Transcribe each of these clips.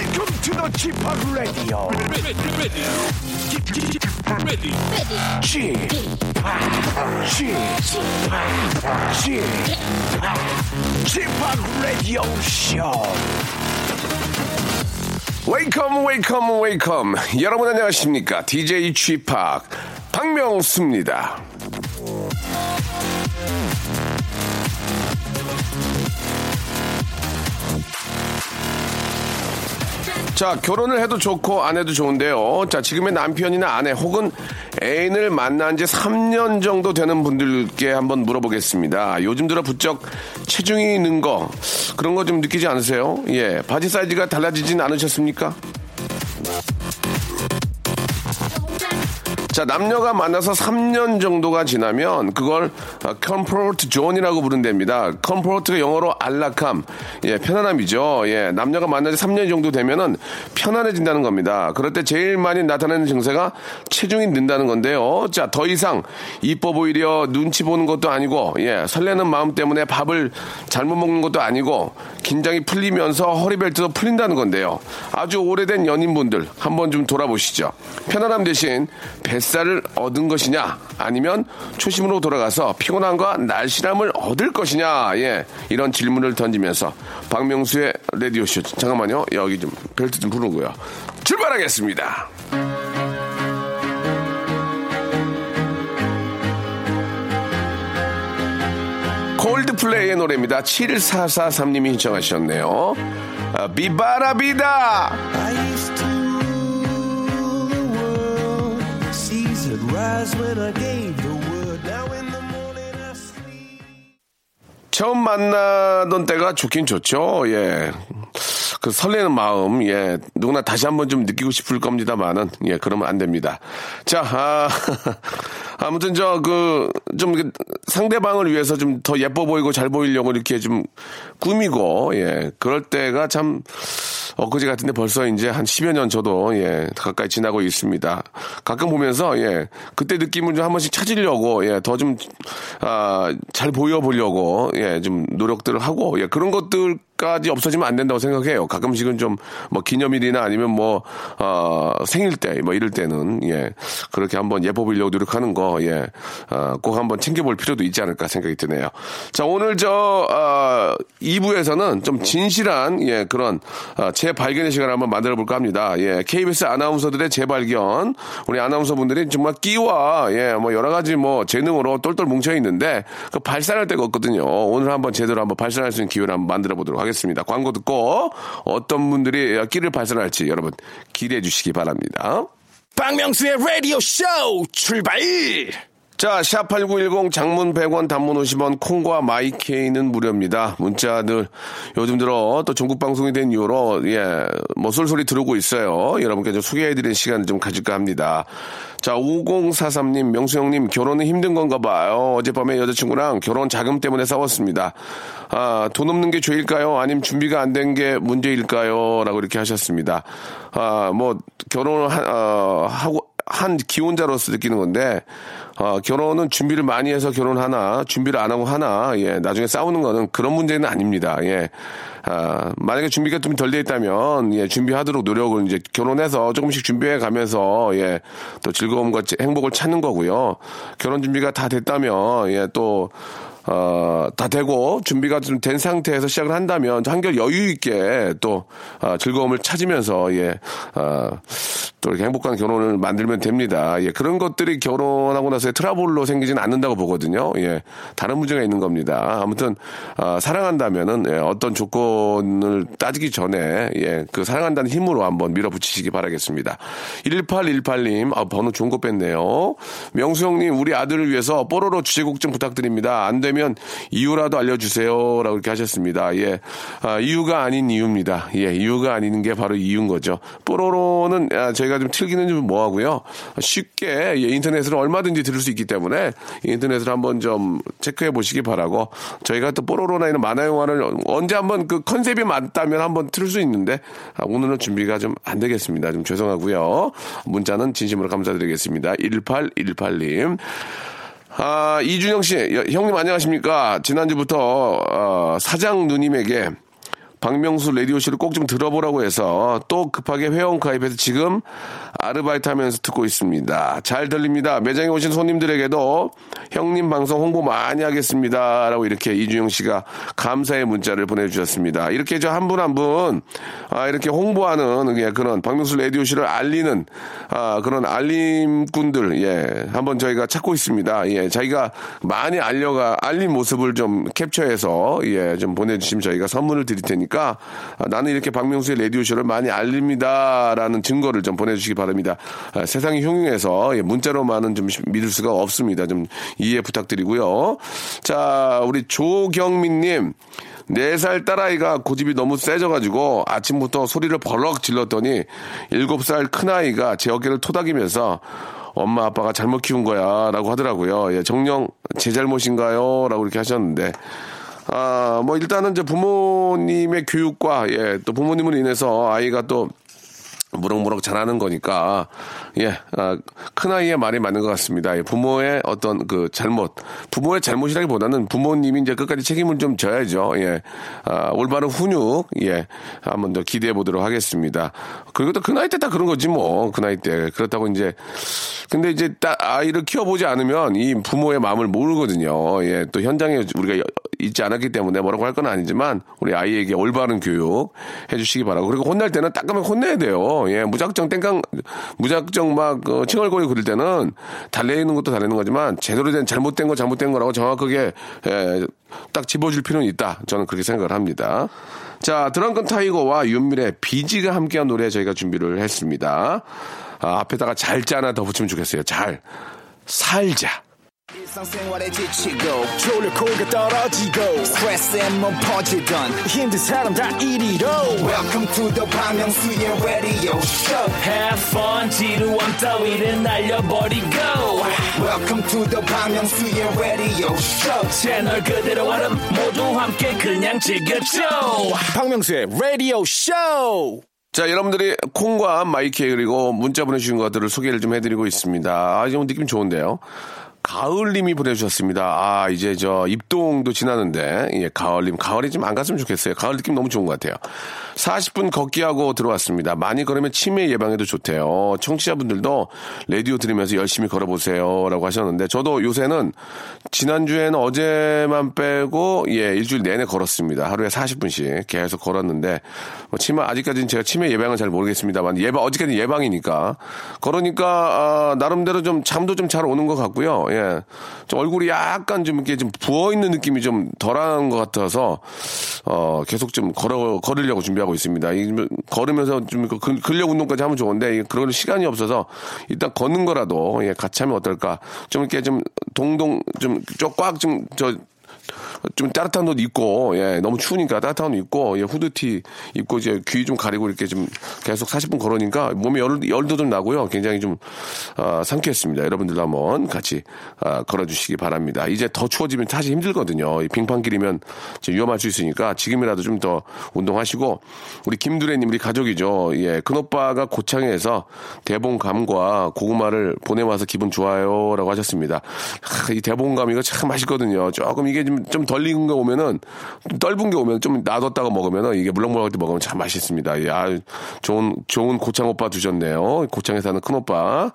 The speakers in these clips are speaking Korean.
Welcome to the Chip Radio. Chip, Chip, Chip, Radio Show. 웨이컴 웨이컴 여러분 안녕하십니까 DJ 취팍 박명수입니다 자 결혼을 해도 좋고 안 해도 좋은데요. 자 지금의 남편이나 아내 혹은 애인을 만난 지 3년 정도 되는 분들께 한번 물어보겠습니다. 요즘 들어 부쩍 체중이 는거 그런 거 좀 느끼지 않으세요? 예. 바지 사이즈가 달라지진 않으셨습니까 자, 남녀가 만나서 3년 정도가 지나면 그걸 comfort zone이라고 부른답니다. comfort가 영어로 안락함, 예, 편안함이죠. 예, 남녀가 만나서 3년 정도 되면은 편안해진다는 겁니다. 그럴 때 제일 많이 나타나는 증세가 체중이 는다는 건데요. 자, 더 이상 이뻐 보이려 눈치 보는 것도 아니고, 예, 설레는 마음 때문에 밥을 잘못 먹는 것도 아니고, 긴장이 풀리면서 허리벨트도 풀린다는 건데요. 아주 오래된 연인분들 한번 좀 돌아보시죠. 편안함 대신 뱃살 을 얻은 것이냐 아니면 초심으로 돌아가서 피곤함과 날씬함을 얻을 것이냐 예 이런 질문을 던지면서 박명수의 레디오 쇼 잠깐만요. 여기 좀 벨트 좀 부르고요. 출발하겠습니다. 콜드플레이의 노래입니다. 7443님이 신청하셨네요. 아, 비바라비다 처음 만나던 때가 좋긴 좋죠. 예. 그 설레는 마음, 예. 누구나 다시 한번 좀 느끼고 싶을 겁니다만은, 예, 그러면 안 됩니다. 자, 아, 아무튼 저, 그, 좀 상대방을 위해서 좀 더 예뻐 보이고 잘 보이려고 이렇게 좀 꾸미고, 예. 그럴 때가 참, 엊그제 같은데 벌써 이제 한 10여 년 저도, 예, 가까이 지나고 있습니다. 가끔 보면서, 예, 그때 느낌을 좀 한 번씩 찾으려고, 예, 더 좀, 아, 잘 보여보려고, 예, 좀 노력들을 하고, 예, 그런 것들, 까지 없어지면 안 된다고 생각해요. 가끔씩은 좀 뭐 기념일이나 아니면 뭐 어, 생일 때 뭐 이럴 때는 예 그렇게 한번 예뻐 보이려고 노력하는 거예꼭 한번 챙겨볼 필요도 있지 않을까 생각이 드네요. 자 오늘 저 어, 2부에서는 좀 진실한 예 그런 어, 재발견의 시간을 한번 만들어 볼까 합니다. 예 KBS 아나운서들의 재발견 우리 아나운서 분들이 정말 끼와 예뭐 여러 가지 뭐 재능으로 똘똘 뭉쳐 있는데 그 발산할 데가 없거든요. 오늘 한번 제대로 한번 발산할 수 있는 기회를 한번 만들어 보도록 하겠습니다. 하겠습니다. 광고 듣고 어떤 분들이 끼를 발산할지 여러분 기대해 주시기 바랍니다. 박명수의 라디오 쇼 출발! 자, 샵8910 장문 100원 단문 50원 콩과 마이케이는 무료입니다. 문자들 요즘 들어 또 전국 방송이 된 이후로 예, 뭐 쏠쏠이 들어오고 있어요. 여러분께 좀 소개해 드리는 시간을 좀 가질까 합니다. 자, 5043님, 명수 형님 결혼은 힘든 건가 봐요. 어젯밤에 여자친구랑 결혼 자금 때문에 싸웠습니다. 아, 돈 없는 게 죄일까요? 아니면 준비가 안 된 게 문제일까요? 라고 이렇게 하셨습니다. 아, 뭐 결혼을 하, 어, 하고 한 기혼자로서 느끼는 건데 어, 결혼은 준비를 많이 해서 결혼하나 준비를 안 하고 하나 예 나중에 싸우는 거는 그런 문제는 아닙니다. 예. 아, 만약에 준비가 좀 덜 돼 있다면 예 준비하도록 노력을 이제 결혼해서 조금씩 준비해 가면서 예 또 즐거움과 행복을 찾는 거고요. 결혼 준비가 다 됐다면 예 또 어, 다 되고 준비가 좀 된 상태에서 시작을 한다면 한결 여유 있게 또 어, 즐거움을 찾으면서 예, 어, 또 이렇게 행복한 결혼을 만들면 됩니다. 예, 그런 것들이 결혼하고 나서 트러블로 생기지는 않는다고 보거든요. 예, 다른 문제가 있는 겁니다. 아무튼 어, 사랑한다면은 예, 어떤 조건을 따지기 전에 예, 그 사랑한다는 힘으로 한번 밀어붙이시기 바라겠습니다. 1818님, 아, 번호 좋은 거 뺐네요. 명수 형님, 우리 아들을 위해서 뽀로로 주제곡 좀 부탁드립니다. 안 되면 이유라도 알려주세요. 라고 이렇게 하셨습니다. 예. 아, 이유가 아닌 이유입니다. 예. 이유가 아닌 게 바로 이유인 거죠. 뽀로로는 아, 저희 가 좀 틀기는 좀 뭐하고요. 쉽게 예, 인터넷으로 얼마든지 들을 수 있기 때문에 인터넷으로 한번 좀 체크해 보시기 바라고 저희가 또 뽀로로나 이런 만화 영화를 언제 한번 그 컨셉이 맞다면 한번 틀을 수 있는데 아, 오늘은 준비가 좀 안 되겠습니다. 좀 죄송하고요. 문자는 진심으로 감사드리겠습니다. 1818님. 아, 이준영 씨, 여- 형님 안녕하십니까? 지난주부터 어, 사장 누님에게 박명수 라디오쇼를 꼭 좀 들어보라고 해서 또 급하게 회원 가입해서 지금 아르바이트 하면서 듣고 있습니다. 잘 들립니다. 매장에 오신 손님들에게도 형님 방송 홍보 많이 하겠습니다. 라고 이렇게 이주영 씨가 감사의 문자를 보내주셨습니다. 이렇게 저 한 분 한 분, 아, 이렇게 홍보하는 예, 그런 박명수 라디오쇼를 알리는 아, 그런 알림꾼들, 예, 한번 저희가 찾고 있습니다. 예, 자기가 많이 알려가, 알린 모습을 좀 캡처해서, 예, 좀 보내주시면 저희가 선물을 드릴 테니까, 아, 나는 이렇게 박명수의 라디오쇼를 많이 알립니다. 라는 증거를 좀 보내주시기 바랍니다. 아, 세상이 흉흉해서, 예, 문자로만은 좀 믿을 수가 없습니다. 좀 이해 부탁드리고요. 자, 우리 조경민님. 네살 딸아이가 고집이 너무 세져가지고 아침부터 소리를 벌럭 질렀더니 일곱 살 큰아이가 제 어깨를 토닥이면서 엄마 아빠가 잘못 키운 거야 라고 하더라고요. 예, 정령 제 잘못인가요? 라고 이렇게 하셨는데 아, 뭐 일단은 이제 부모님의 교육과 예, 또 부모님으로 인해서 아이가 또 무럭무럭 자라는 거니까 예, 아, 큰 아이의 말이 맞는 것 같습니다. 예, 부모의 어떤 그 잘못, 부모의 잘못이라기보다는 부모님이 이제 끝까지 책임을 좀 져야죠. 예, 아, 올바른 훈육, 예, 한번 더 기대해 보도록 하겠습니다. 그리고 또 그 나이 때 다 그런 거지 뭐, 그 나이 때 그렇다고 이제 근데 이제 딱 아이를 키워보지 않으면 이 부모의 마음을 모르거든요. 예, 또 현장에 우리가 여- 있지 않았기 때문에 뭐라고 할 건 아니지만 우리 아이에게 올바른 교육 해주시기 바라고 그리고 혼날 때는 따끔하게 혼내야 돼요. 예, 무작정 땡깡 무작정 막 어, 칭얼거리고 그럴 때는 달래는 것도 달래는 거지만 제대로 된 잘못된 거 잘못된 거라고 정확하게 예, 딱 집어줄 필요는 있다. 저는 그렇게 생각을 합니다. 자, 드렁큰 타이거와 윤밀의 비지가 함께한 노래 저희가 준비를 했습니다. 아, 앞에다가 잘자 하나 더 붙이면 좋겠어요. 잘 살자. 일상생활에 지치고, 졸려 코가 떨어지고, 스트레스에 몸 퍼지던, 힘든 사람 다 이리로. welcome to the Bang Myung-soo's radio show Have fun 지루함 따위를 날려버리고 welcome to the Bang Myung-soo's radio show 채널 그대로 얼음 모두 함께 그냥 즐겨줘 박명수의 radio show 자, 여러분들이 콩과 마이크 그리고 문자 보내주신 것들을 소개를 좀 해드리고 있습니다. 아, 좀 느낌 좋은데요. 가을님이 보내주셨습니다. 아, 이제 저 입동도 지나는데, 예, 가을님. 가을이 좀 안 갔으면 좋겠어요. 가을 느낌 너무 좋은 것 같아요. 40분 걷기하고 들어왔습니다. 많이 걸으면 치매 예방에도 좋대요. 청취자분들도 라디오 들으면서 열심히 걸어보세요. 라고 하셨는데, 저도 요새는 지난주에는 어제만 빼고, 예, 일주일 내내 걸었습니다. 하루에 40분씩 계속 걸었는데, 뭐 치매, 아직까지는 제가 치매 예방은 잘 모르겠습니다만, 예방, 어쨌든 예방이니까. 걸으니까, 아, 나름대로 좀 잠도 좀 잘 오는 것 같고요. 예. 좀 얼굴이 약간 좀 이렇게 좀 부어있는 느낌이 좀 덜한 것 같아서, 어, 계속 좀 걸어, 걸으려고 준비하고 있습니다. 이 걸으면서 좀 그 근- 근력 운동까지 하면 좋은데, 이 그럴 시간이 없어서 일단 걷는 거라도, 예, 같이 하면 어떨까. 좀 이렇게 좀 동동, 좀, 쫙꽉 좀, 저, 좀 따뜻한 옷 입고 예 너무 추우니까 따뜻한 옷 입고 예 후드티 입고 이제 귀 좀 가리고 이렇게 좀 계속 40분 걸으니까 몸에 열, 열도 좀 나고요. 굉장히 좀 아, 상쾌했습니다. 여러분들도 한번 같이 아, 걸어주시기 바랍니다. 이제 더 추워지면 사실 힘들거든요. 이 빙판길이면 위험할 수 있으니까 지금이라도 좀 더 운동하시고 우리 김두래님 우리 가족이죠. 예 큰오빠가 고창에서 대봉감과 고구마를 보내와서 기분 좋아요라고 하셨습니다. 하, 이 대봉감 이거 참 맛있거든요. 조금 이게 좀, 좀 덜 익은 거 오면은 좀 떫은 게 오면 좀 놔뒀다가 먹으면은 이게 물렁물렁할 때 먹으면 참 맛있습니다. 예, 아, 좋은 좋은 고창 오빠 두셨네요. 고창에 사는 큰 오빠.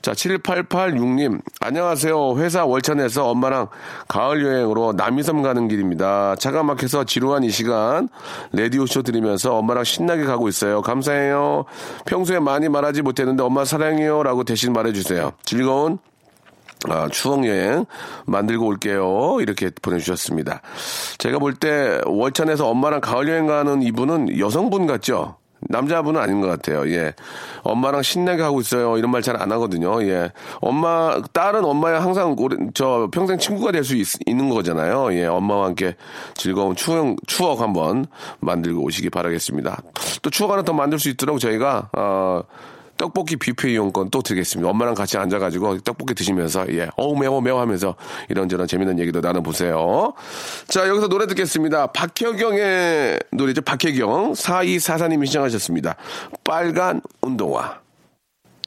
자, 7886님 안녕하세요. 회사 월천에서 엄마랑 가을 여행으로 남이섬 가는 길입니다. 차가 막혀서 지루한 이 시간 레디오 쇼 들으면서 엄마랑 신나게 가고 있어요. 감사해요. 평소에 많이 말하지 못했는데 엄마 사랑해요 라고 대신 말해주세요. 즐거운 아, 추억 여행 만들고 올게요. 이렇게 보내주셨습니다. 제가 볼 때 월천에서 엄마랑 가을 여행 가는 이분은 여성분 같죠? 남자분은 아닌 것 같아요. 예. 엄마랑 신나게 하고 있어요. 이런 말 잘 안 하거든요. 예. 엄마, 딸은 엄마야 항상 오래, 저 평생 친구가 될 수 있는 거잖아요. 예. 엄마와 함께 즐거운 추억, 추억 한번 만들고 오시기 바라겠습니다. 또 추억 하나 더 만들 수 있도록 저희가, 어, 떡볶이 뷔페 이용권 또 드리겠습니다. 엄마랑 같이 앉아가지고 떡볶이 드시면서, 예, 어우, 매워, 매워 하면서 이런저런 재밌는 얘기도 나눠보세요. 자, 여기서 노래 듣겠습니다. 박혜경의 노래죠. 박혜경. 4244님이 시청하셨습니다. 빨간 운동화.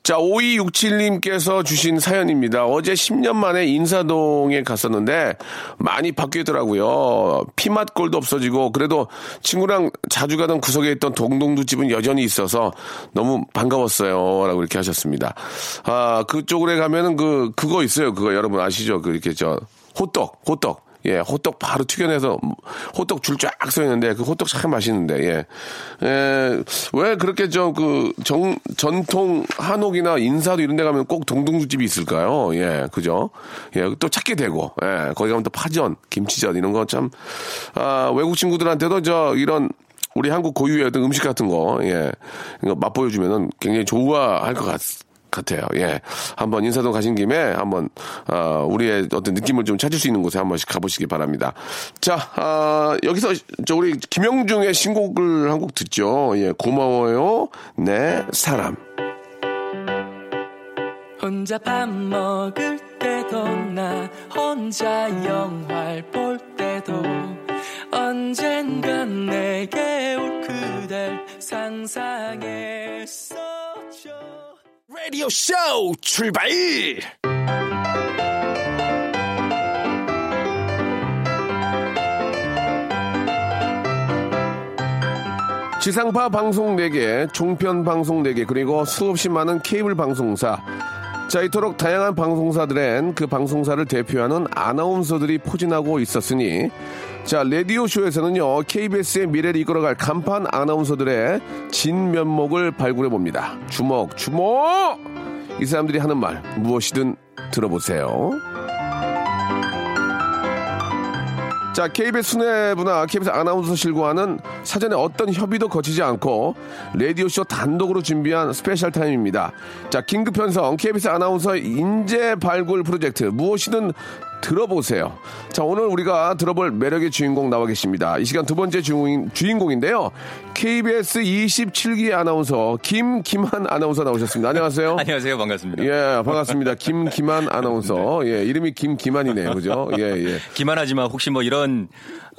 자, 5267님께서 주신 사연입니다. 어제 10년 만에 인사동에 갔었는데 많이 바뀌더라고요. 피맛골도 없어지고 그래도 친구랑 자주 가던 구석에 있던 동동두 집은 여전히 있어서 너무 반가웠어요. 라고 이렇게 하셨습니다. 아, 그쪽으로 가면은 그, 그거 있어요. 그거 여러분 아시죠? 그 이렇게 저, 호떡, 호떡. 예, 호떡 바로 튀겨내서 호떡 줄 쫙 써 있는데 그 호떡 참 맛있는데 예. 예, 왜 그렇게 저 그 정 전통 한옥이나 인사도 이런 데 가면 꼭 동동주집이 있을까요? 예, 그죠? 예, 또 찾게 되고 예, 거기 가면 또 파전, 김치전 이런 거 참 아, 외국 친구들한테도 저 이런 우리 한국 고유의 어떤 음식 같은 거, 예, 이거 맛보여주면은 굉장히 좋아할 것 같, 같아요. 예. 한번 인사동 가신 김에 한번, 어, 우리의 어떤 느낌을 좀 찾을 수 있는 곳에 한 번씩 가보시기 바랍니다. 자, 아, 여기서 저 우리 김영중의 신곡을 한 곡 듣죠. 예. 고마워요. 내 사람. 혼자 밥 먹을 때도 나 혼자 영화를 볼 때도 언젠간 내게 올 그댈 상상했었죠 라디오 쇼 출발! 지상파 방송 4개, 종편 방송 4개, 그리고 수없이 많은 케이블 방송사. 자, 이토록 다양한 방송사들엔 그 방송사를 대표하는 아나운서들이 포진하고 있었으니, 자, 라디오쇼에서는요, KBS의 미래를 이끌어갈 간판 아나운서들의 진면목을 발굴해 봅니다. 주먹, 주먹! 이 사람들이 하는 말, 무엇이든 들어보세요. 자, KBS 수뇌부나 KBS 아나운서실과는 사전에 어떤 협의도 거치지 않고 라디오쇼 단독으로 준비한 special 타임입니다. 자, 긴급 편성 KBS 아나운서 인재 발굴 프로젝트 무엇이든 들어보세요. 자, 오늘 우리가 들어볼 매력의 주인공 나와 계십니다. 이 시간 두 번째 주인, 주인공인데요. KBS 27기 아나운서 김기만 아나운서 나오셨습니다. 안녕하세요. 안녕하세요. 반갑습니다. 예, 반갑습니다. 김기만 아나운서. 예, 이름이 김기만이네요. 그죠? 예, 예. 기만하지만 혹시 뭐 이런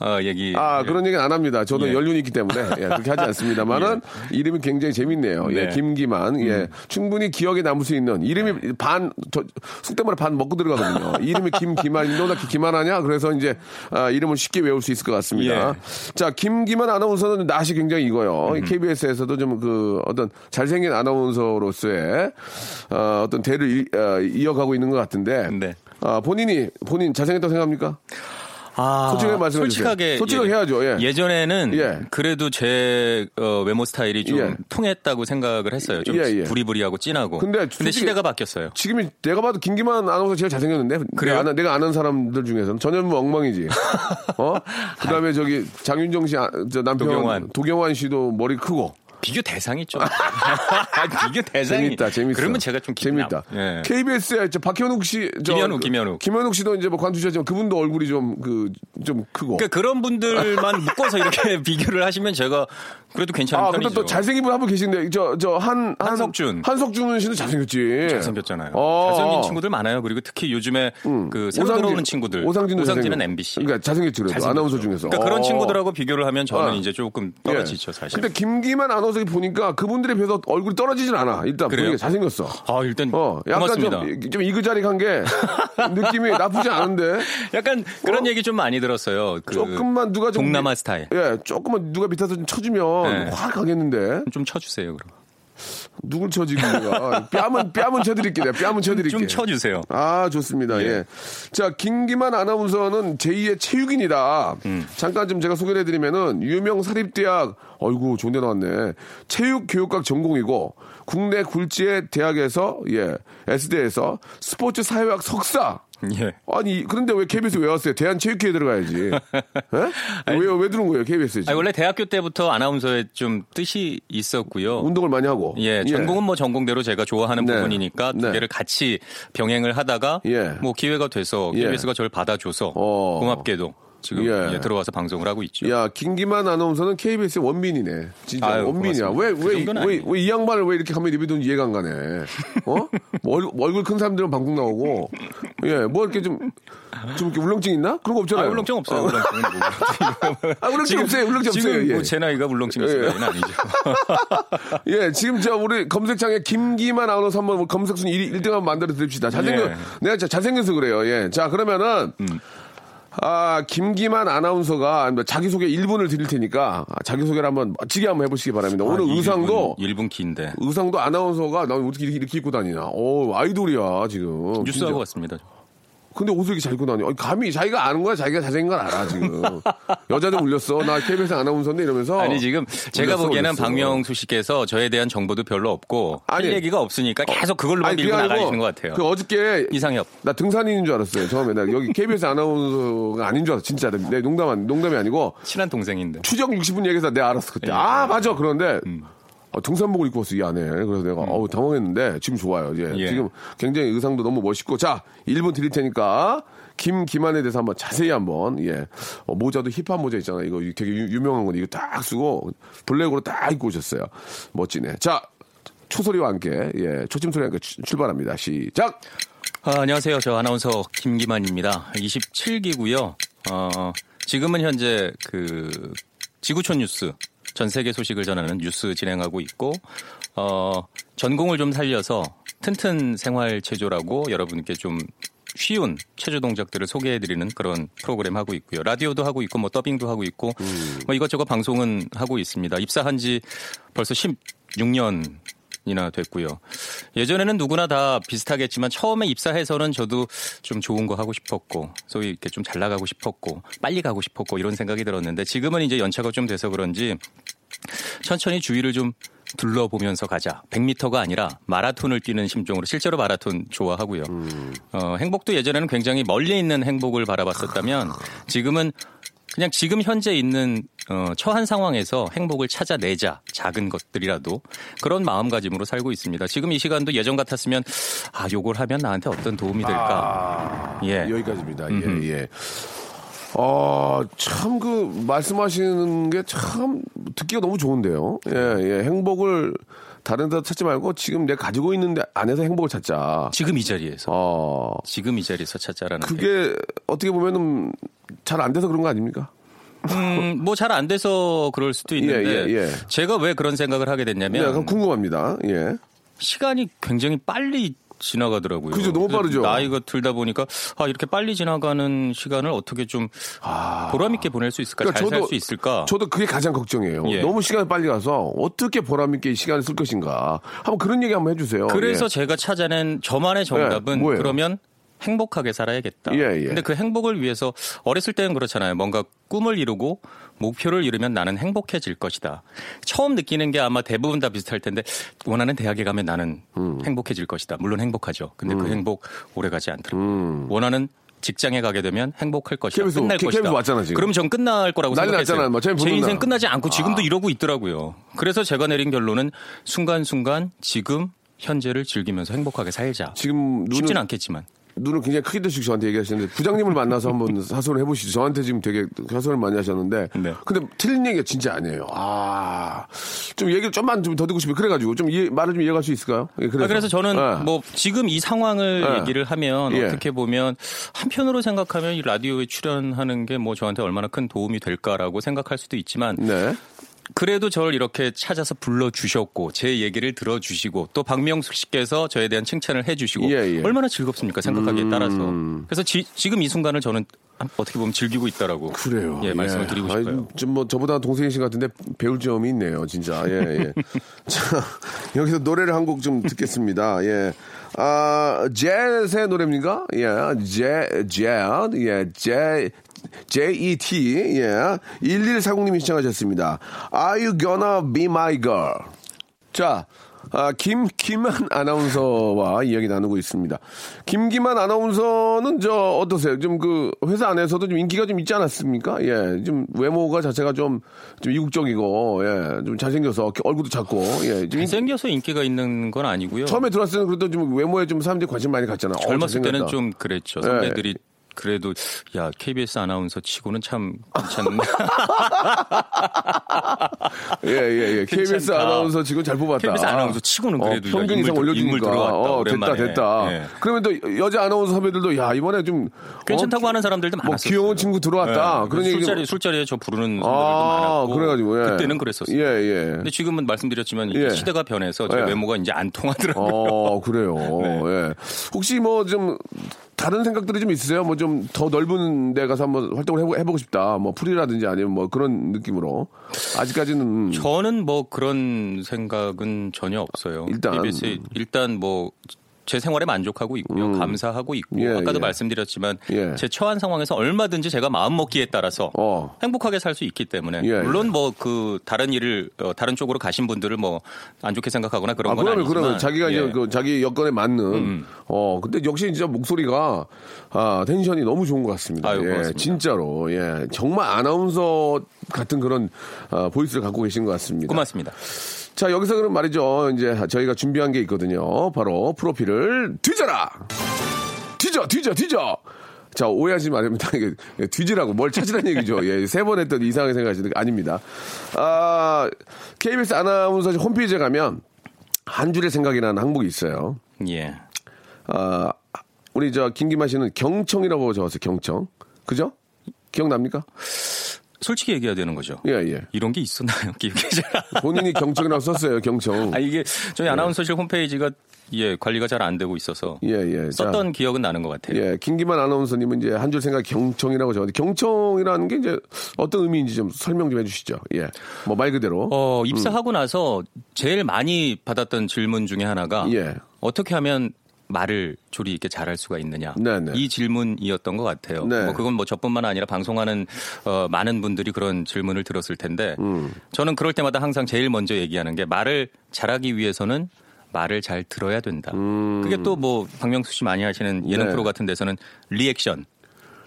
어, 얘기 아, 그런 얘기는 안 합니다. 저도 예. 연륜이 있기 때문에 예, 그렇게 하지 않습니다만은 이름이 굉장히 재밌네요. 예, 네. 김기만. 예, 충분히 기억에 남을 수 있는 이름이 반, 저, 속대말에 반 먹고 들어가거든요. 이름이 김기만 인데 너나 기만하냐? 그래서 이제 아, 이름을 쉽게 외울 수 있을 것 같습니다. 예. 자, 김기만 아나운서는 낯이 굉장히 익어요. KBS에서도 좀 그 어떤 잘생긴 아나운서로서의 어, 어떤 대를 이, 어, 이어가고 있는 것 같은데 네. 아, 본인이 본인 잘생겼다고 생각합니까? 아, 솔직하게 말씀해 주세요. 솔직하게 솔직하게 해야죠. 예. 전에는 예. 그래도 제 어, 외모 스타일이 좀 예. 통했다고 생각을 했어요. 좀 예, 예. 부리부리하고 진하고. 근데 솔직히- 시대가 바뀌었어요. 지금이 내가 봐도 김기만 아나운서 제일 잘생겼는데 그래요? 내가 아는, 내가 아는 사람들 중에서는 전현무 뭐 엉망이지. 어? 그다음에 저기 장윤정 씨 아, 저 남편 도경환. 도경환 씨도 머리 크고 비교 대상이 좀. 비교 대상이. 재밌다, 재밌어. 그러면 제가 좀 재밌다. 나- 예. KBS에 저 박현욱 씨, 저 김현욱, 그- 김현욱. 김현욱 씨도 이제 뭐 관두셨지만 그분도 얼굴이 좀그 좀 크고. 그러니까 그런 분들만 묶어서 이렇게 비교를 하시면 제가 그래도 괜찮은 아, 편이죠. 근데 또 잘생긴 분 한 분 계신데 저 저 한 한석준. 한석준 씨는 잘생겼지. 잘생겼잖아요. 어. 잘생긴 친구들 많아요. 그리고 특히 요즘에 그 새로 오상진- 들어오는 친구들. 오상진도 오상진은 MBC. 그러니까 잘생겼지 그래도 아나운서 중에서. 그러니까 그런 어. 친구들하고 비교를 하면 저는 어. 이제 조금 예. 떨어지죠 사실. 근데 김기만 아나운서 보니까 그분들에 비해서 얼굴이 떨어지진 않아. 일단? 보니까 잘생겼어. 아 일단 어, 약간 고맙습니다. 좀, 좀 이그자릭한 게 느낌이 나쁘지 않은데. 약간 그런 어? 얘기 좀 많이 들었어요. 그 조금만 누가 좀. 동남아 스타일. 예, 조금만 누가 밑에서 좀 쳐주면 네. 확 가겠는데. 좀 쳐주세요 그럼. 누굴 쳐지기가. 뺨은, 뺨은 쳐드릴게요. 내가 뺨은 쳐드릴게요. 좀 쳐주세요. 아, 좋습니다. 예. 예. 자, 김기만 아나운서는 제2의 체육인이다. 음. 잠깐 좀 제가 소개를 해드리면은 유명 사립대학, 어이구, 좋은 데 나왔네. 체육교육학 전공이고, 국내 굴지의 대학에서, 예, S대에서 스포츠 사회학 석사. 예. 아니 그런데 왜 KBS 왜 왔어요? 대한체육회에 들어가야지. 예? 왜왜 들어온 거예요 KBS에? 아니, 원래 대학교 때부터 아나운서에 좀 뜻이 있었고요. 운동을 많이 하고. 예, 전공은 뭐 전공대로 제가 좋아하는 네. 부분이니까 두 네. 개를 같이 병행을 하다가 예. 뭐 기회가 돼서 예. KBS가 저를 받아줘서 어. 고맙게도 지금 예. 예, 들어와서 방송을 하고 있죠. 야 김기만 아나운서는 KBS의 원빈이네. 진짜 아유, 원빈이야. 고맙습니다. 그 정도는 왜왜왜 아니에요. 이 양반을 왜 이렇게 하면 입이든 이해가 안 가네. 어? 뭐 얼- 얼굴 큰 사람들은 방송 나오고 예뭐 이렇게 좀좀 이렇게 울렁증 있나? 그런 거 없잖아요. 아, 울렁증 없어요. 울렁증은 뭐. 아, 울렁증 없어요. 울렁증 지금 없어요. 예. 뭐제 나이가 울렁증 있을 예. 나이는 아니죠. 예, 지금 저 우리 검색창에 김기만 아나운서 한번 뭐 검색순위 1, 1등 한번 만들어 드립시다. 잘생겨, 예. 내가 잘생겨서 그래요. 예. 자, 그러면은, 음. 아, 김기만 아나운서가 자기소개 1분을 드릴 테니까 아, 자기소개를 한번 멋지게 한번 해보시기 바랍니다. 오늘 아, 의상도, 1분, 1분 키인데 의상도 아나운서가 나 어떻게 이렇게, 이렇게 입고 다니냐. 오, 아이돌이야, 지금. 뉴스하고 같습니다. 근데 옷을 이렇게 잘 입고 다녀. 감히 자기가 아는 거야. 자기가 잘생긴 걸 알아, 지금. 여자들 울렸어. 나 KBS 아나운서인데 이러면서. 아니 지금 제가 울렸어, 보기에는 울렸어. 박명수 씨께서 저에 대한 정보도 별로 없고 아니. 할 얘기가 없으니까 계속 그걸로만 아니, 밀고 나가시는 것 같아요. 그 어저께 이상엽. 나 등산인인 줄 알았어요. 처음에 나 여기 KBS 아나운서가 아닌 줄 알았어. 진짜 내 농담 안- 농담이 아니고 친한 동생인데. 추적 60분 얘기해서 내가 알았어 그때. 예. 아 맞아. 그런데 어, 등산복을 입고 왔어 이 안에. 그래서 내가 어우 당황했는데 지금 좋아요. 이제 예. 지금 굉장히 의상도 너무 멋있고 자 1분 드릴 테니까. 김 김한에 대해서 한번 자세히 한번 예 어, 모자도 힙합 모자 있잖아요 이거 되게 유, 명한 건데 이거 딱 쓰고 블랙으로 딱 입고 오셨어요 멋지네 자 초소리와 함께 예 초침 소리와 함께 출- 출발합니다 시작 아, 안녕하세요. 저 아나운서 김기만입니다. 27기고요. 어, 지금은 현재 그 지구촌 뉴스 전 세계 소식을 전하는 뉴스 진행하고 있고 어, 전공을 좀 살려서 튼튼 생활 체조라고 여러분께 좀 쉬운 체조 동작들을 소개해드리는 그런 프로그램 하고 있고요. 라디오도 하고 있고 뭐 더빙도 하고 있고 뭐 이것저것 방송은 하고 있습니다. 입사한 지 벌써 16년 이나 됐고요. 예전에는 누구나 다 비슷하겠지만 처음에 입사해서는 저도 좀 좋은 거 하고 싶었고 소위 이렇게 좀 잘 나가고 싶었고 빨리 가고 싶었고 이런 생각이 들었는데 지금은 이제 연차가 좀 돼서 그런지 천천히 주위를 좀 둘러보면서 가자. 100m가 아니라 마라톤을 뛰는 심정으로 실제로 마라톤 좋아하고요. 어, 행복도 예전에는 굉장히 멀리 있는 행복을 바라봤었다면 지금은 그냥 지금 현재 있는 어, 처한 상황에서 행복을 찾아내자 작은 것들이라도 그런 마음가짐으로 살고 있습니다. 지금 이 시간도 예전 같았으면 아 요걸 하면 나한테 어떤 도움이 될까? 예. 여기까지입니다. 예, 예. 어, 참, 그, 말씀하시는 게 참, 듣기가 너무 좋은데요. 예, 예. 행복을 다른 데서 찾지 말고 지금 내가 가지고 있는 데 안에서 행복을 찾자. 지금 이 자리에서 어, 지금 이 자리에서 찾자라는 그게 어떻게 보면은 잘 안 돼서 그런 거 아닙니까? 음, 뭐 잘 안 돼서 그럴 수도 있는데 예, 예. 제가 왜 그런 생각을 하게 네, 됐냐면 약간 궁금합니다. 예. 시간이 굉장히 빨리 지나가더라고요. 그죠, 너무 빠르죠. 나이가 들다 보니까 아 이렇게 빨리 지나가는 시간을 어떻게 좀 보람 있게 보낼 수 있을까, 그러니까 잘 살 수 있을까. 저도 그게 가장 걱정이에요. 예. 너무 시간이 빨리 가서 어떻게 보람 있게 이 시간을 쓸 것인가. 한번 그런 얘기 한번 해주세요. 그래서 예. 제가 찾아낸 저만의 정답은 뭐예요? 그러면 행복하게 살아야겠다. 예, 예. 근데 그 행복을 위해서 어렸을 때는 그렇잖아요. 뭔가 꿈을 이루고 목표를 이루면 나는 행복해질 것이다. 처음 느끼는 게 아마 대부분 다 비슷할 텐데 원하는 대학에 가면 나는 음. 행복해질 것이다. 물론 행복하죠. 근데 그 행복 오래 가지 않더라고요. 음. 원하는 직장에 가게 되면 행복할 것이다. KBS 끝날 K- 것이다. 왔잖아, 지금. 그럼 전 끝날 거라고 생각했어요. 뭐 제 인생 날. 끝나지 않고 지금도 아. 이러고 있더라고요. 그래서 제가 내린 결론은 순간순간 지금 현재를 즐기면서 행복하게 살자. 지금 눈은 쉽진 않겠지만. 눈을 굉장히 크게 뜨시고 저한테 얘기하시는데 부장님을 만나서 한번 사소를 해보시죠. 저한테 지금 되게 사소를 많이 하셨는데 네. 근데 틀린 얘기가 진짜 아니에요. 아, 좀 얘기를 좀만 좀 더 듣고 싶어요. 그래가지고 좀 이해, 말을 좀 이해할 수 있을까요? 예, 그래서, 아, 그래서 저는 예. 뭐 지금 이 상황을 예. 얘기를 하면 예. 어떻게 보면 한편으로 생각하면 이 라디오에 출연하는 게 뭐 저한테 얼마나 큰 도움이 될까라고 생각할 수도 있지만 네. 그래도 저를 이렇게 찾아서 불러주셨고 제 얘기를 들어주시고 또 박명숙 씨께서 저에 대한 칭찬을 해주시고 예, 예. 얼마나 즐겁습니까 생각하기에 따라서 그래서 지, 금 이 순간을 저는 어떻게 보면 즐기고 있다라고 그래요. 예, 말씀을 드리고 아니, 싶어요. 좀뭐 저보다 동생이신 것 같은데 배울 점이 있네요, 진짜. 예, 예. 자, 여기서 노래를 한 곡 좀 듣겠습니다. 예. 아, 젯의 노래입니까? 예, 젯, 젯, 예, 젯, J-E-T, 예. 1140님이 시청하셨습니다. Are you gonna be my girl? 자, 아, 김기만 아나운서와 이야기 나누고 있습니다. 김기만 아나운서는 저 어떠세요? 좀 그 회사 안에서도 좀 인기가 좀 있지 않았습니까? 예, 좀 외모가 자체가 좀, 좀 이국적이고, 예, 좀 잘생겨서 얼굴도 작고, 예, 좀 인- 생겨서 인기가 있는 건 아니고요. 처음에 들어왔을 때는 그래도 좀 외모에 좀 사람들이 관심 많이 갖잖아. 어, 젊었을 때는 잘생겼다. 좀 그랬죠. 예. 선배들이 그래도 야 KBS 아나운서 치고는 참 괜찮네. 예, 예, 예. KBS 괜찮다. 아나운서 지금 잘 뽑았다. KBS 아나운서 치고는 그래도 어, 평균 야, 이상 올려주니까. 어, 됐다, 오랜만에. 됐다. 예. 그러면 또 여자 아나운서 선배들도 야, 이번에 좀. 괜찮다고 어, 하는 사람들도 뭐 많았어요. 귀여운 친구 들어왔다. 그런 얘기. 좀- 술자리 술자리에 저 부르는 선배들도 아, 많았고. 그래가지고, 예. 그때는 그랬었어요. 예, 예. 근데 지금은 말씀드렸지만 예. 시대가 변해서 제 예. 외모가 이제 안 통하더라고요. 어, 그래요. 네. 예. 혹시 뭐 좀 다른 생각들이 좀 있으세요? 뭐 좀 더 넓은 데 가서 한번 활동을 해보, 해보고 싶다. 뭐 풀이라든지 아니면 뭐 그런 느낌으로. 아직까지는. 저는 뭐 그런 생각은 전혀 없어요. 일단. KBS 일단 뭐 제 생활에 만족하고 있고요. 감사하고 있고 예, 아까도 예. 말씀드렸지만 예. 제 처한 상황에서 얼마든지 제가 마음 먹기에 따라서 어. 행복하게 살 수 있기 때문에 예, 물론 뭐 그 다른 일을 어, 다른 쪽으로 가신 분들을 뭐 안 좋게 생각하거나 그런 아, 건 그러면, 아니지만 그러면 자기가 예. 음. 이제 그 자기 여건에 맞는, 어, 근데 역시 진짜 목소리가, 아, 텐션이 너무 좋은 것 같습니다. 아유, 예. 진짜로. 예. 정말 아나운서 같은 그런, 아, 보이스를 갖고 계신 것 같습니다. 고맙습니다. 자, 여기서 그럼 말이죠. 이제 저희가 준비한 게 있거든요. 바로 프로필을 뒤져라! 뒤져, 뒤져, 뒤져! 자, 오해하지 말입니다. 뒤지라고 뭘 찾으라는 얘기죠. 예, 세 번 했던 이상하게 생각하시는 게 아닙니다. 아, KBS 아나운서 홈페이지에 가면 한 줄의 생각이라는 항목이 있어요. 예. 아, 우리 저 김기만 씨는 경청이라고 적었어요. 경청. 그죠? 기억납니까? 솔직히 얘기해야 되는 거죠. 예, 예. 이런 게 있었나요? 기억이 잘 안- 본인이 경청이라고 썼어요. 경청. 아 이게 저희 아나운서실 홈페이지가 예 관리가 잘 안 되고 있어서 예, 예. 자, 썼던 기억은 나는 것 같아요. 예, 김기만 아나운서님은 이제 한 줄 생각 경청이라고 적었는데 경청이라는 게 이제 어떤 의미인지 좀 설명 좀 해주시죠. 예, 뭐 말 그대로. 어, 입사하고 나서 제일 많이 받았던 질문 중에 하나가 예. 어떻게 하면 말을 조리 있게 잘할 수가 있느냐 네네. 이 질문이었던 것 같아요. 네. 뭐 그건 뭐 저뿐만 아니라 방송하는 어, 많은 분들이 그런 질문을 들었을 텐데 음. 저는 그럴 때마다 항상 제일 먼저 얘기하는 게 말을 잘하기 위해서는 말을 잘 들어야 된다. 그게 또 뭐 박명수 씨 많이 하시는 예능 음. 네. 프로 같은 데서는 리액션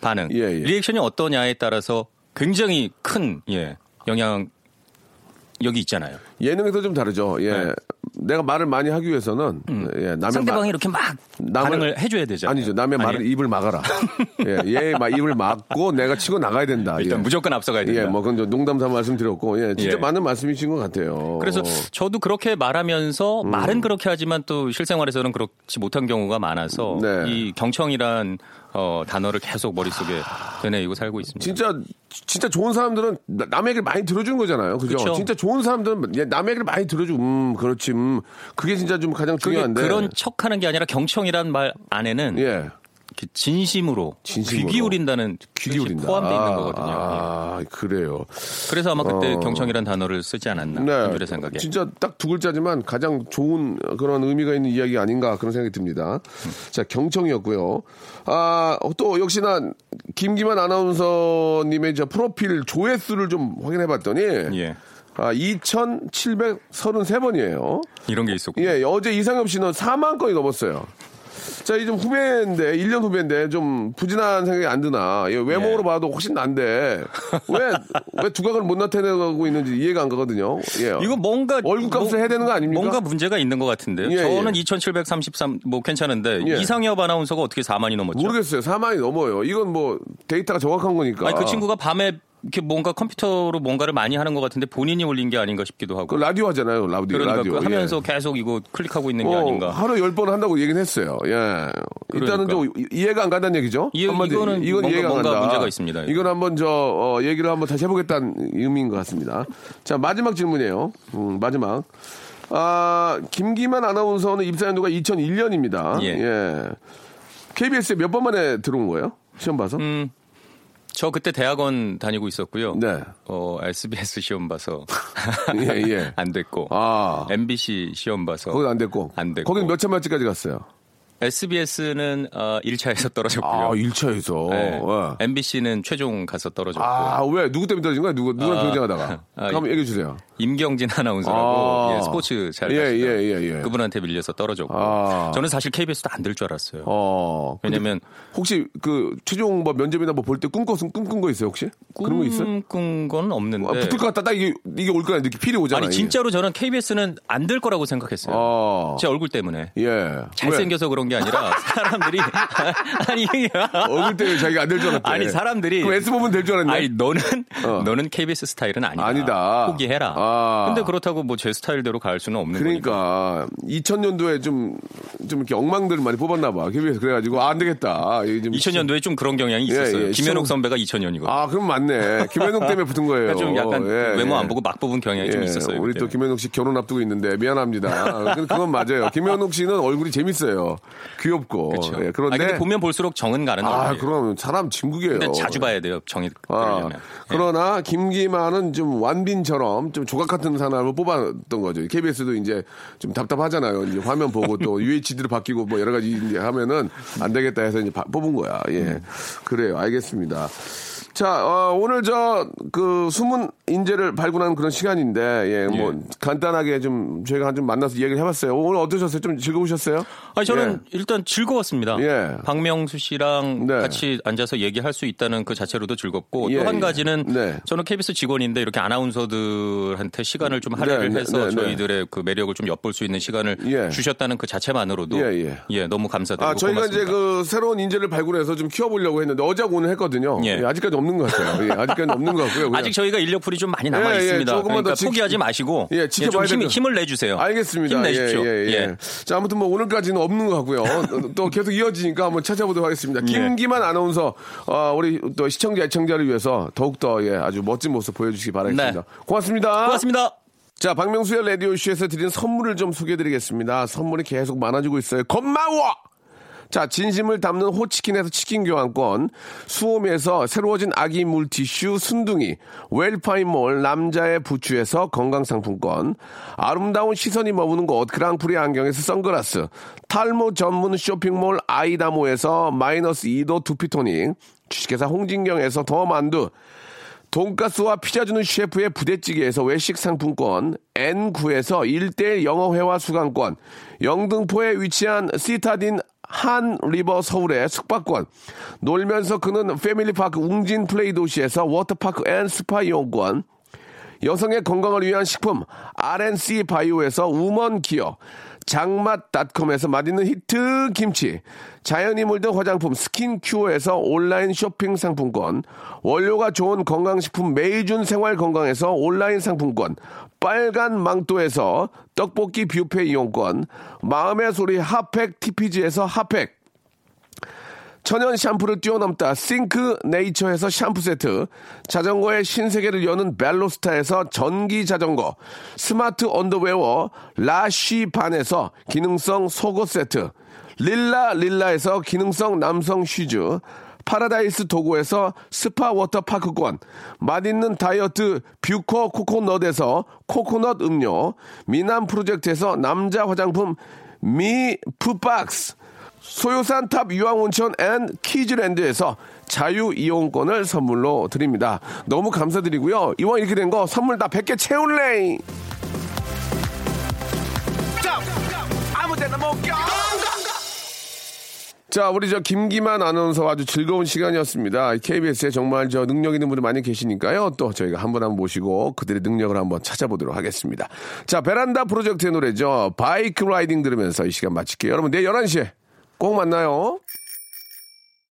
반응 예, 예. 리액션이 어떠냐에 따라서 굉장히 큰 예, 영향 여기 있잖아요. 예능에서 좀 다르죠. 예, 네. 내가 말을 많이 하기 위해서는 예, 남의 상대방이 말- 이렇게 막 남을- 반응을 해줘야 되잖아요. 아니죠. 남의 말을 아니에요? 입을 막아라. 예, 얘막 입을 막고 내가 치고 나가야 된다. 일단 예. 무조건 앞서가야 된다. 예, 뭐 그건 저 농담 삼아 말씀드렸고, 예, 진짜 예. 맞는 말씀이신 것 같아요. 그래서 저도 그렇게 말하면서 음. 말은 그렇게 하지만 또 실생활에서는 그렇지 못한 경우가 많아서 네. 이 경청이란 어, 단어를 계속 머릿속에 되뇌이고 살고 있습니다. 진짜 진짜 좋은 사람들은 나- 남의 얘기를 많이 들어주는 거잖아요. 그죠? 그쵸. 진짜 좋은 사람들은 예, 남의 얘기를 많이 들어주고, 음, 그렇지, 음, 그게 진짜 좀 가장 그게 중요한데. 그런 척하는 게 아니라 경청이란 말 안에는 예, 진심으로, 진심으로. 귀 기울인다는 귀 기울인다. 포함되어 있는 아, 거거든요. 예. 아, 그래요. 그래서 아마 그때 어. 경청이란 단어를 쓰지 않았나 한 줄의 생각에. 진짜 딱 두 글자지만 가장 좋은 그런 의미가 있는 이야기 아닌가 그런 생각이 듭니다. 자, 경청이었고요. 아, 또 역시나 김기만 아나운서님의 저 프로필 조회수를 좀 확인해 봤더니 예. 아, 2,733번이에요. 이런 게 있었고. 예, 어제 이상엽 씨는 4만 건이 넘었어요. 자, 이 좀 후배인데, 1년 후배인데, 좀 부진한 생각이 안 드나. 예, 외모로 예. 봐도 훨씬 난데, 왜, 왜 두각을 못 나타내고 있는지 이해가 안 가거든요. 예. 이거 뭔가 얼굴 값을 뭐- 해야 되는 거 아닙니까? 뭔가 문제가 있는 것 같은데요. 예, 저는 예. 2,733 뭐 괜찮은데 예. 이상엽 아나운서가 어떻게 4만이 넘었죠? 모르겠어요. 4만이 넘어요. 이건 뭐, 데이터가 정확한 거니까. 아니 그 친구가 밤에 이렇게 뭔가 컴퓨터로 뭔가를 많이 하는 것 같은데 본인이 올린 게 아닌가 싶기도 하고. 그 라디오 하잖아요. 라디오. 그러니까 라디오. 그 하면서 예. 계속 이거 클릭하고 있는 게 어, 아닌가. 하루 열 번 한다고 얘기는 했어요. 예. 일단은 좀 이해가 안 간다는 얘기죠. 이해- 한마디- 이거는 이건 뭔가- 이해가 안 간다. 문제가 있습니다. 이건 한번 저 어, 얘기를 한번 다시 해보겠다는 의미인 것 같습니다. 자 마지막 질문이에요. 음, 마지막. 아 김기만 아나운서는 입사 연도가 2001년입니다. 예. KBS에 몇 번 만에 들어온 거예요? 시험 봐서? 음, 저 그때 대학원 다니고 있었고요. 네. 어, SBS 시험 봐서 예, 예. 안 됐고. 아 MBC 시험 봐서 거긴 안 됐고. 안 됐고. 거긴 몇 차만째까지 갔어요? SBS는 어, 1차에서 떨어졌고요. 아 1차에서. 네. 예. MBC는 최종 가서 떨어졌고. 아, 왜? 누구 때문에 떨어진 거야? 누구, 누구랑 아, 경쟁하다가? 아, 한번 얘기해 주세요. 임경진 아나운서라고 아. 예, 스포츠 잘 예, 예, 예, 예. 그분한테 밀려서 떨어졌고 아. 저는 사실 KBS도 안 될 줄 알았어요. 어. 근데 왜냐면 혹시 그 최종 뭐 면접이나 뭐 볼 때 꿈꿔 꿈꾼 거 있어요 혹시? 그런 거 있어요? 꿈꾼 건 없는데 아, 붙을 것 같다. 딱 이게 이게 올 거야. 이렇게 필이 오잖아. 아니. 진짜로 저는 KBS는 안 될 거라고 생각했어요. 어. 제 얼굴 때문에. 예. 잘생겨서 그런 게 아니라 사람들이 아니 왜? 얼굴 때문에 자기가 안 될 줄 알았대. 아니 사람들이 그럼 S 보면 될 줄 알았네. 아니 너는 어. 너는 KBS 스타일은 아니다. 아니다. 포기해라. 아. 근데 그렇다고 뭐 제 스타일대로 갈 수는 없는 거니까. 그러니까 2000년도에 좀 좀 이렇게 엉망들을 많이 뽑았나 봐. KBS 그래가지고 아, 안 되겠다. 좀 2000년도에 좀 그런 경향이 예, 있었어요. 예, 김현욱 시청- 선배가 2000년이고. 아, 그럼 맞네. 김현욱 때문에 붙은 거예요. 그러니까 좀 약간 예, 외모 예. 안 보고 막 뽑은 경향이 좀 예, 있었어요. 우리 또 그때. 김현욱 씨 결혼 앞두고 있는데 미안합니다. 그건 맞아요. 김현욱 씨는 얼굴이 재밌어요. 귀엽고. 그렇죠. 예, 아, 그런데 근데 보면 볼수록 정은 가는 아, 얼굴이에요. 그럼 사람 진국이에요. 자주 봐야 돼요. 정이 아, 그러려면. 예. 그러나 김기만은 좀 완빈처럼 좀 조각 같은 사람을 뽑았던 거죠. KBS도 이제 좀 답답하잖아요. 이제 화면 보고 또 UHD로 바뀌고 뭐 여러 가지 이제 하면은 안 되겠다 해서 이제 바- 뽑은 거야. 예. 음. 그래요. 알겠습니다. 자, 어, 오늘 저, 그, 숨은 인재를 발굴하는 그런 시간인데, 예, 뭐, 예. 간단하게 좀, 저희가 좀 만나서 이야기를 해봤어요. 오늘 어떠셨어요? 좀 즐거우셨어요? 아니 저는 일단 즐거웠습니다. 예. 박명수 씨랑 네. 같이 앉아서 얘기할 수 있다는 그 자체로도 즐겁고 예, 또한 예. 가지는 네. 저는 KBS 직원인데 이렇게 아나운서들한테 시간을 좀 할애를 네, 네, 해서 네, 네. 저희들의 그 매력을 좀 엿볼 수 있는 시간을 예. 주셨다는 그 자체만으로도 예, 예. 너무 감사드리고 아, 저희가 고맙습니다. 이제 그 새로운 인재를 발굴해서 좀 키워보려고 했는데 어제하고 오늘 했거든요. 예. 예, 아직까지 없는 것 같아요. 예, 아직까지 없는 것 같고요. 그냥. 아직 저희가 인력풀이 좀 많이 남아 예, 예, 있습니다. 조금만 그러니까 더 지- 포기하지 마시고 예, 예, 지켜봐야 좀 힘, 힘을 내주세요. 알겠습니다. 힘내십시오. 예, 예, 예. 자, 아무튼 뭐 오늘까지는 없는 것 같고요. 또 계속 이어지니까 한번 찾아보도록 하겠습니다. 예. 김기만 아나운서, 어, 우리 또 시청자, 애청자를 위해서 더욱더 예, 아주 멋진 모습 보여주시기 바라겠습니다. 네. 고맙습니다. 고맙습니다. 자, 박명수의 라디오쇼에서 드린 선물을 좀 소개해드리겠습니다. 선물이 계속 많아지고 있어요. 고마워! 자, 진심을 담는 호치킨에서 치킨 교환권, 수홈에서 새로워진 아기 물티슈 순둥이, 웰파인몰 남자의 부추에서 건강상품권, 아름다운 시선이 머무는 곳 그랑프리 안경에서 선글라스, 탈모 전문 쇼핑몰 아이다모에서 마이너스 2도 두피토닉, 주식회사 홍진경에서 더 만두, 돈가스와 피자 주는 셰프의 부대찌개에서 외식 상품권, N9에서 1대1 영어회화 수강권, 영등포에 위치한 시타딘 한 리버 서울의 숙박권, 놀면서 크는 패밀리파크 웅진 플레이 도시에서 워터파크 and 스파 이용권, 여성의 건강을 위한 식품 RNC 바이오에서 우먼 기어. 장맛닷컴에서 맛있는 히트 김치. 자연이 물든 화장품 스킨큐어에서 온라인 쇼핑 상품권. 원료가 좋은 건강식품 메이준 생활 건강에서 온라인 상품권. 빨간 망토에서 떡볶이 뷔페 이용권 마음의 소리 핫팩 TPG에서 핫팩 천연 샴푸를 뛰어넘다 싱크 네이처에서 샴푸 세트 자전거의 신세계를 여는 벨로스타에서 전기 자전거 스마트 언더웨어 라쉬 반에서 기능성 속옷 세트 릴라 릴라에서 기능성 남성 슈즈 파라다이스 도고에서 스파 워터파크권 맛있는 다이어트 뷰커 코코넛에서 코코넛 음료 미남 프로젝트에서 남자 화장품 미푸박스 소요산 탑 유황온천 앤 키즈랜드에서 자유 이용권을 선물로 드립니다. 너무 감사드리고요. 이왕 이렇게 된 거 선물 다 100개 채울래! 자, 우리 저 김기만 아나운서 아주 즐거운 시간이었습니다. KBS에 정말 저 능력 있는 분들 많이 계시니까요. 또 저희가 한번한번 모시고 그들의 능력을 한번 찾아보도록 하겠습니다. 자, 베란다 프로젝트의 노래죠. 바이크 라이딩 들으면서 이 시간 마칠게요. 여러분, 내일 11시에 꼭 만나요.